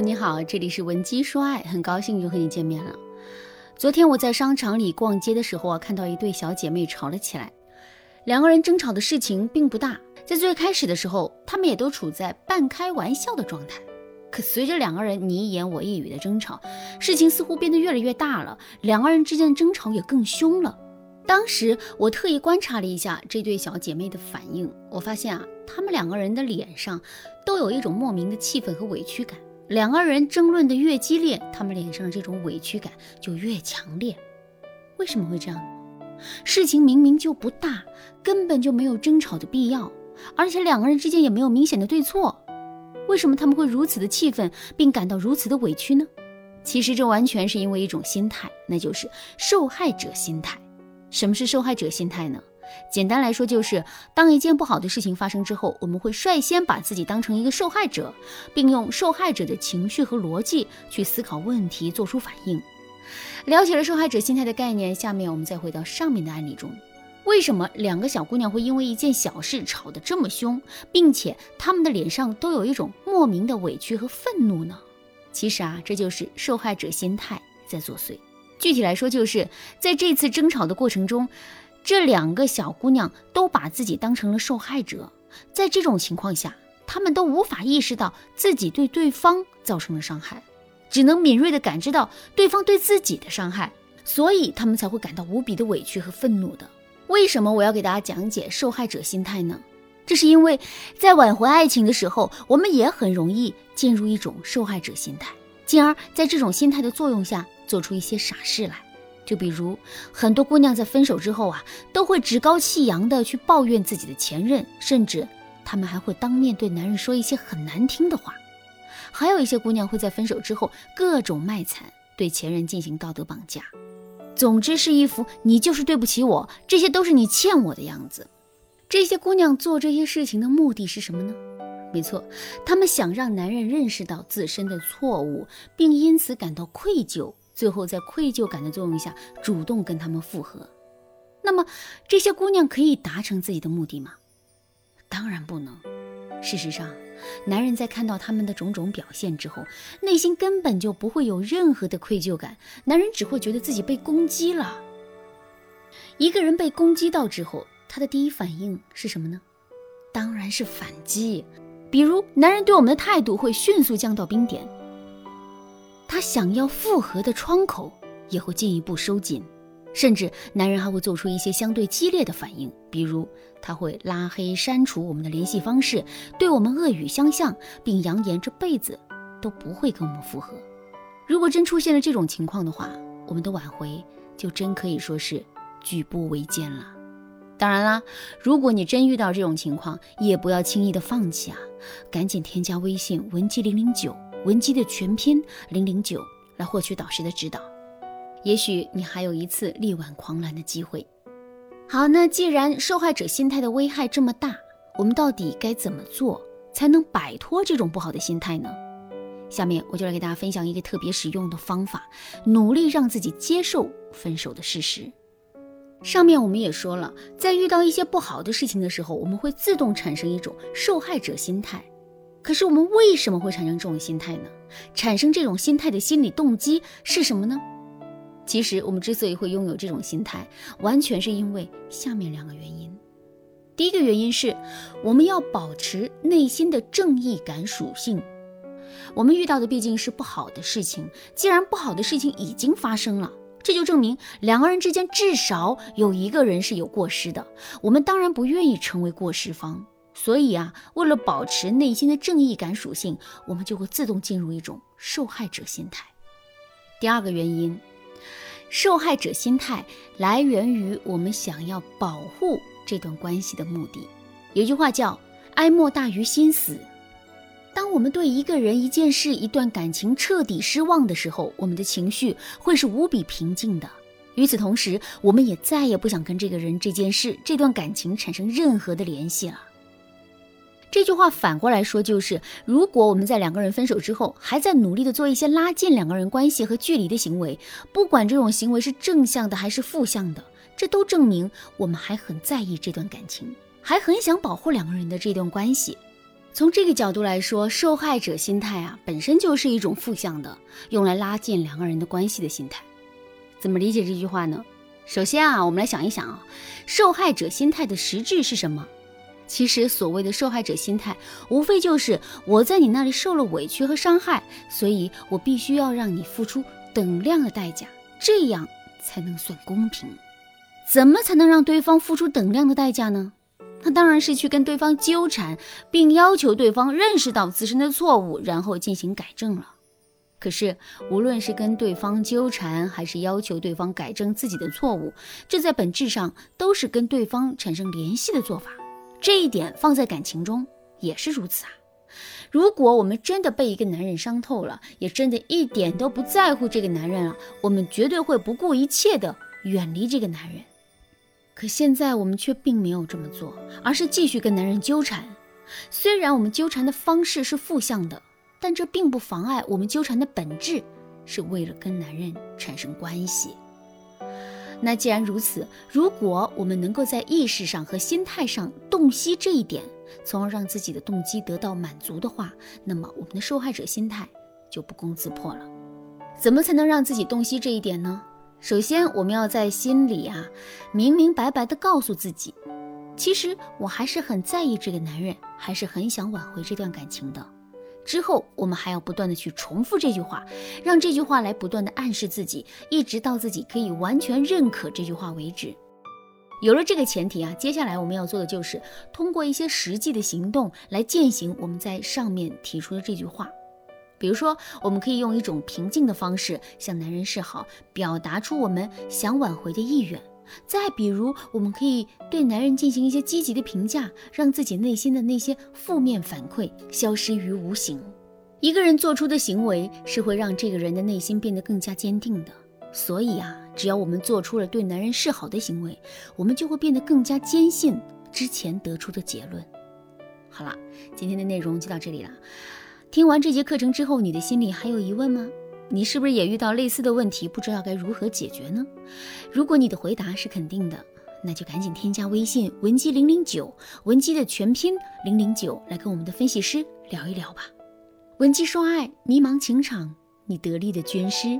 你好，这里是文姬说爱，很高兴又和你见面了。昨天我在商场里逛街的时候啊，看到一对小姐妹吵了起来。两个人争吵的事情并不大，在最开始的时候，他们也都处在半开玩笑的状态。可随着两个人你一言我一语的争吵，事情似乎变得越来越大了，两个人之间的争吵也更凶了。当时我特意观察了一下这对小姐妹的反应，我发现啊，她们两个人的脸上都有一种莫名的气愤和委屈感。两个人争论的越激烈，他们脸上的这种委屈感就越强烈。为什么会这样？事情明明就不大，根本就没有争吵的必要，而且两个人之间也没有明显的对错，为什么他们会如此的气愤，并感到如此的委屈呢？其实这完全是因为一种心态，那就是受害者心态。什么是受害者心态呢？简单来说，就是当一件不好的事情发生之后，我们会率先把自己当成一个受害者，并用受害者的情绪和逻辑去思考问题，做出反应。了解了受害者心态的概念，下面我们再回到上面的案例中，为什么两个小姑娘会因为一件小事吵得这么凶，并且她们的脸上都有一种莫名的委屈和愤怒呢？其实啊，这就是受害者心态在作祟。具体来说，就是在这次争吵的过程中。这两个小姑娘都把自己当成了受害者，在这种情况下，她们都无法意识到自己对对方造成了伤害，只能敏锐地感知到对方对自己的伤害，所以她们才会感到无比的委屈和愤怒的。为什么我要给大家讲解受害者心态呢？这是因为在挽回爱情的时候，我们也很容易进入一种受害者心态，进而在这种心态的作用下做出一些傻事来。就比如很多姑娘在分手之后啊，都会趾高气扬的去抱怨自己的前任，甚至她们还会当面对男人说一些很难听的话。还有一些姑娘会在分手之后各种卖惨，对前任进行道德绑架。总之是一副你就是对不起我，这些都是你欠我的样子。这些姑娘做这些事情的目的是什么呢？没错，她们想让男人认识到自身的错误，并因此感到愧疚。最后，在愧疚感的作用下，主动跟他们复合。那么，这些姑娘可以达成自己的目的吗？当然不能。事实上，男人在看到他们的种种表现之后，内心根本就不会有任何的愧疚感，男人只会觉得自己被攻击了。一个人被攻击到之后，他的第一反应是什么呢？当然是反击。比如，男人对我们的态度会迅速降到冰点。他想要复合的窗口也会进一步收紧，甚至男人还会做出一些相对激烈的反应，比如他会拉黑、删除我们的联系方式，对我们恶语相向，并扬言这辈子都不会跟我们复合。如果真出现了这种情况的话，我们的挽回就真可以说是举步维艰了。当然啦，如果你真遇到这种情况，也不要轻易的放弃啊，赶紧添加微信文姬零零九。文姬的全拼零零九来获取导师的指导，也许你还有一次力挽狂澜的机会。好，那既然受害者心态的危害这么大，我们到底该怎么做才能摆脱这种不好的心态呢？下面我就来给大家分享一个特别实用的方法，努力让自己接受分手的事实。上面我们也说了，在遇到一些不好的事情的时候，我们会自动产生一种受害者心态。可是我们为什么会产生这种心态呢？产生这种心态的心理动机是什么呢？其实我们之所以会拥有这种心态，完全是因为下面两个原因。第一个原因是，我们要保持内心的正义感属性。我们遇到的毕竟是不好的事情，既然不好的事情已经发生了，这就证明两个人之间至少有一个人是有过失的。我们当然不愿意成为过失方。所以啊，为了保持内心的正义感属性，我们就会自动进入一种受害者心态。第二个原因，受害者心态来源于我们想要保护这段关系的目的。有句话叫“哀莫大于心死”。当我们对一个人、一件事、一段感情彻底失望的时候，我们的情绪会是无比平静的。与此同时，我们也再也不想跟这个人、这件事、这段感情产生任何的联系了。这句话反过来说，就是如果我们在两个人分手之后，还在努力的做一些拉近两个人关系和距离的行为，不管这种行为是正向的还是负向的，这都证明我们还很在意这段感情，还很想保护两个人的这段关系。从这个角度来说，受害者心态啊，本身就是一种负向的，用来拉近两个人的关系的心态。怎么理解这句话呢？首先啊，我们来想一想啊，受害者心态的实质是什么？其实所谓的受害者心态，无非就是我在你那里受了委屈和伤害，所以我必须要让你付出等量的代价，这样才能算公平。怎么才能让对方付出等量的代价呢？那当然是去跟对方纠缠，并要求对方认识到自身的错误，然后进行改正了。可是，无论是跟对方纠缠，还是要求对方改正自己的错误，这在本质上都是跟对方产生联系的做法。这一点放在感情中也是如此啊。如果我们真的被一个男人伤透了，也真的一点都不在乎这个男人了，我们绝对会不顾一切的远离这个男人。可现在我们却并没有这么做，而是继续跟男人纠缠。虽然我们纠缠的方式是负向的。但这并不妨碍我们纠缠的本质是为了跟男人产生关系。那既然如此，如果我们能够在意识上和心态上洞悉这一点，从而让自己的动机得到满足的话，那么我们的受害者心态就不攻自破了。怎么才能让自己洞悉这一点呢？首先，我们要在心里啊明明白白地告诉自己，其实我还是很在意这个男人，还是很想挽回这段感情的。之后，我们还要不断的去重复这句话，让这句话来不断的暗示自己，一直到自己可以完全认可这句话为止。有了这个前提啊，接下来我们要做的就是通过一些实际的行动来践行我们在上面提出的这句话。比如说，我们可以用一种平静的方式向男人示好，表达出我们想挽回的意愿。再比如，我们可以对男人进行一些积极的评价，让自己内心的那些负面反馈消失于无形。一个人做出的行为是会让这个人的内心变得更加坚定的。所以啊，只要我们做出了对男人示好的行为，我们就会变得更加坚信之前得出的结论。好了，今天的内容就到这里了。听完这节课程之后，你的心里还有疑问吗？你是不是也遇到类似的问题，不知道该如何解决呢？如果你的回答是肯定的，那就赶紧添加微信文姬零零九，文姬的全拼零零九，来跟我们的分析师聊一聊吧。文姬说爱，迷茫情场，你得力的军师。